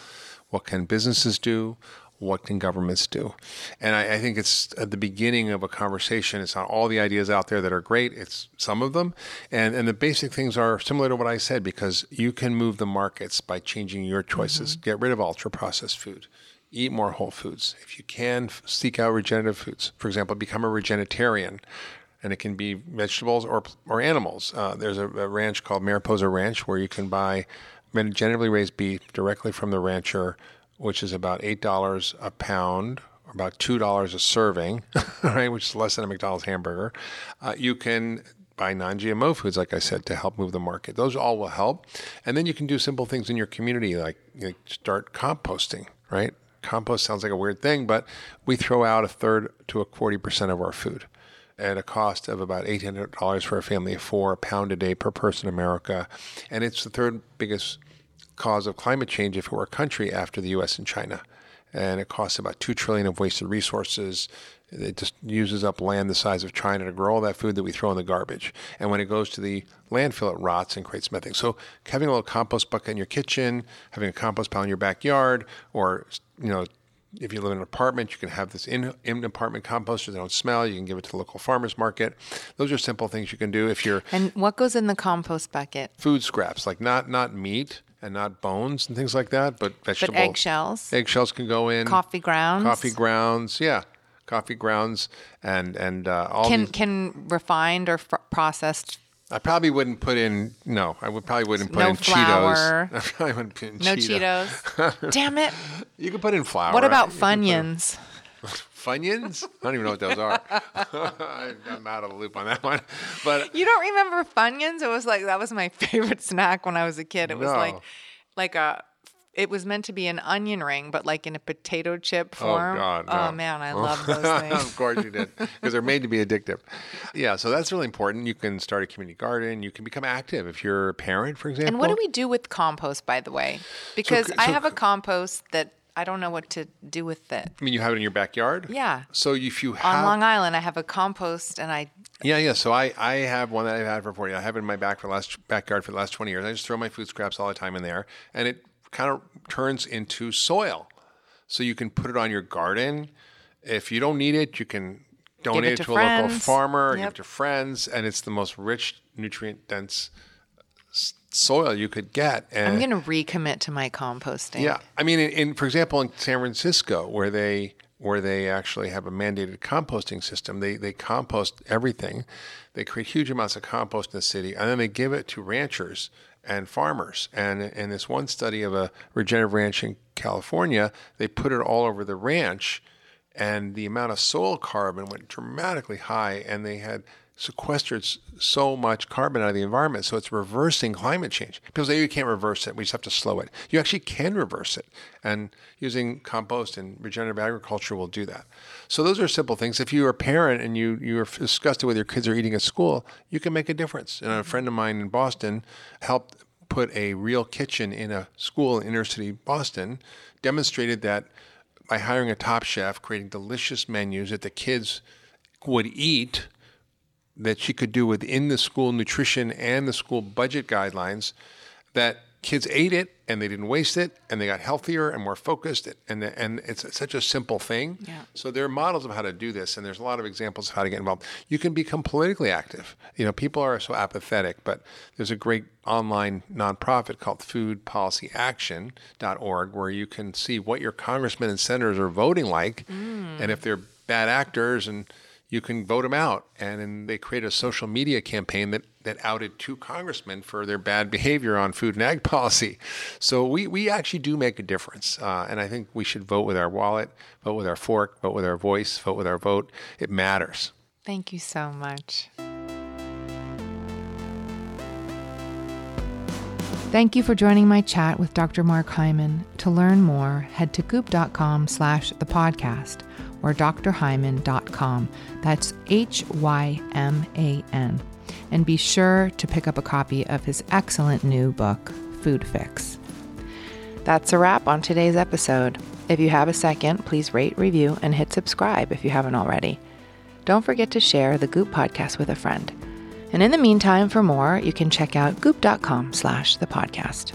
what can businesses do, what can governments do? And I, I think it's at the beginning of a conversation. It's not all the ideas out there that are great. It's some of them, and and the basic things are similar to what I said because you can move the markets by changing your choices. Get rid of ultra processed food. Eat more whole foods. If you can, seek out regenerative foods. For example, become a regenitarian and it can be vegetables or or animals. Uh, there's a, a ranch called Mariposa Ranch where you can buy regeneratively raised beef directly from the rancher, which is about eight dollars a pound about two dollars a serving, [LAUGHS] right, which is less than a McDonald's hamburger. Uh, you can buy non-GMO foods, like I said, to help move the market. Those all will help, and then you can do simple things in your community, like start composting, right? Compost sounds like a weird thing, but we throw out a third to a forty percent of our food at a cost of about $800 for a family of four, a pound a day per person in America. And it's the third biggest cause of climate change if it were a country after the US and China. And it costs about 2 trillion of wasted resources. It just uses up land the size of China to grow all that food that we throw in the garbage. And when it goes to the landfill, it rots and creates methane. So having a little compost bucket in your kitchen, having a compost pile in your backyard, or you know, if you live in an apartment, you can have this in, in apartment composter that don't smell. You can give it to the local farmers market. Those are simple things you can do if you're And what goes in the compost bucket? food scraps, like not not meat and not bones and things like that, but vegetable eggshells? Eggshells can go in. Coffee grounds? Coffee grounds, yeah, coffee grounds, and and uh, all Can these- can refined or fr- processed I probably wouldn't put in. No, I would probably wouldn't put No in flour. Cheetos. [LAUGHS] I probably wouldn't put in no Cheetos. Cheetos? [LAUGHS] Damn it. You could put in flour. What about Funyuns? [LAUGHS] Funyuns? I don't even know what those are. I'm out of the loop on that one. But You don't remember Funyuns? It was like that was my favorite snack when I was a kid. It was like like a it was meant to be an onion ring, but like in a potato chip oh, form. Oh God! Oh man, I [LAUGHS] love those [LAUGHS] things. of course you did, because they're made to be addictive. Yeah, so that's really important. You can start a community garden. You can become active if you're a parent, for example. And what do we do with compost, by the way? Because I so have a compost that I don't know what to do with it. I mean, you have it in your backyard. Yeah. So if you have... On Long Island, I have a compost, and I yeah, yeah. So I, I have one that I've had for forty. I have it in my back for the last backyard for the last twenty years. I just throw my food scraps all the time in there, and it kind of turns into soil. So you can put it on your garden. If you don't need it, you can donate it to to, a local farmer, give it to friends, and it's the most rich, nutrient dense soil you could get. And I'm going to recommit to my composting. yeah, I mean, in, in for example, in San Francisco, where they where they actually have a mandated composting system, they they compost everything. They create huge amounts of compost in the city, and then they give it to ranchers and farmers. And in this one study of a regenerative ranch in California, they put it all over the ranch, and the amount of soil carbon went dramatically high, and they had sequestered so much carbon out of the environment. So it's reversing climate change. People say oh, you can't reverse it. We just have to slow it. You actually can reverse it. And using compost and regenerative agriculture will do that. So those are simple things. If you're a parent and you, you're disgusted with your kids are eating at school, you can make a difference. And a mm-hmm. friend of mine in Boston helped put a real kitchen in a school in inner city Boston, demonstrated that by hiring a top chef, creating delicious menus that the kids would eat that she could do within the school nutrition and the school budget guidelines that kids ate it and they didn't waste it and they got healthier and more focused and and it's such a simple thing. Yeah. So there are models of how to do this and there's a lot of examples of how to get involved. You can become politically active. You know, people are so apathetic, but there's a great online nonprofit called foodpolicyaction.org where you can see what your congressmen and senators are voting like mm. and if they're bad actors and you can vote them out. And then they created a social media campaign that, that outed two congressmen for their bad behavior on food and ag [LAUGHS] policy. So we, we actually do make a difference. Uh, and I think we should vote with our wallet, vote with our fork, vote with our voice, vote with our vote. It matters. Thank you so much. Thank you for joining my chat with Dr. Mark Hyman. To learn more, head to goop.com slash the podcast or drhyman.com. That's H Y M A N. And be sure to pick up a copy of his excellent new book, Food Fix. That's a wrap on today's episode. If you have a second, please rate, review, and hit subscribe if you haven't already. Don't forget to share the Goop podcast with a friend. And in the meantime, for more, you can check out goop.com slash the podcast.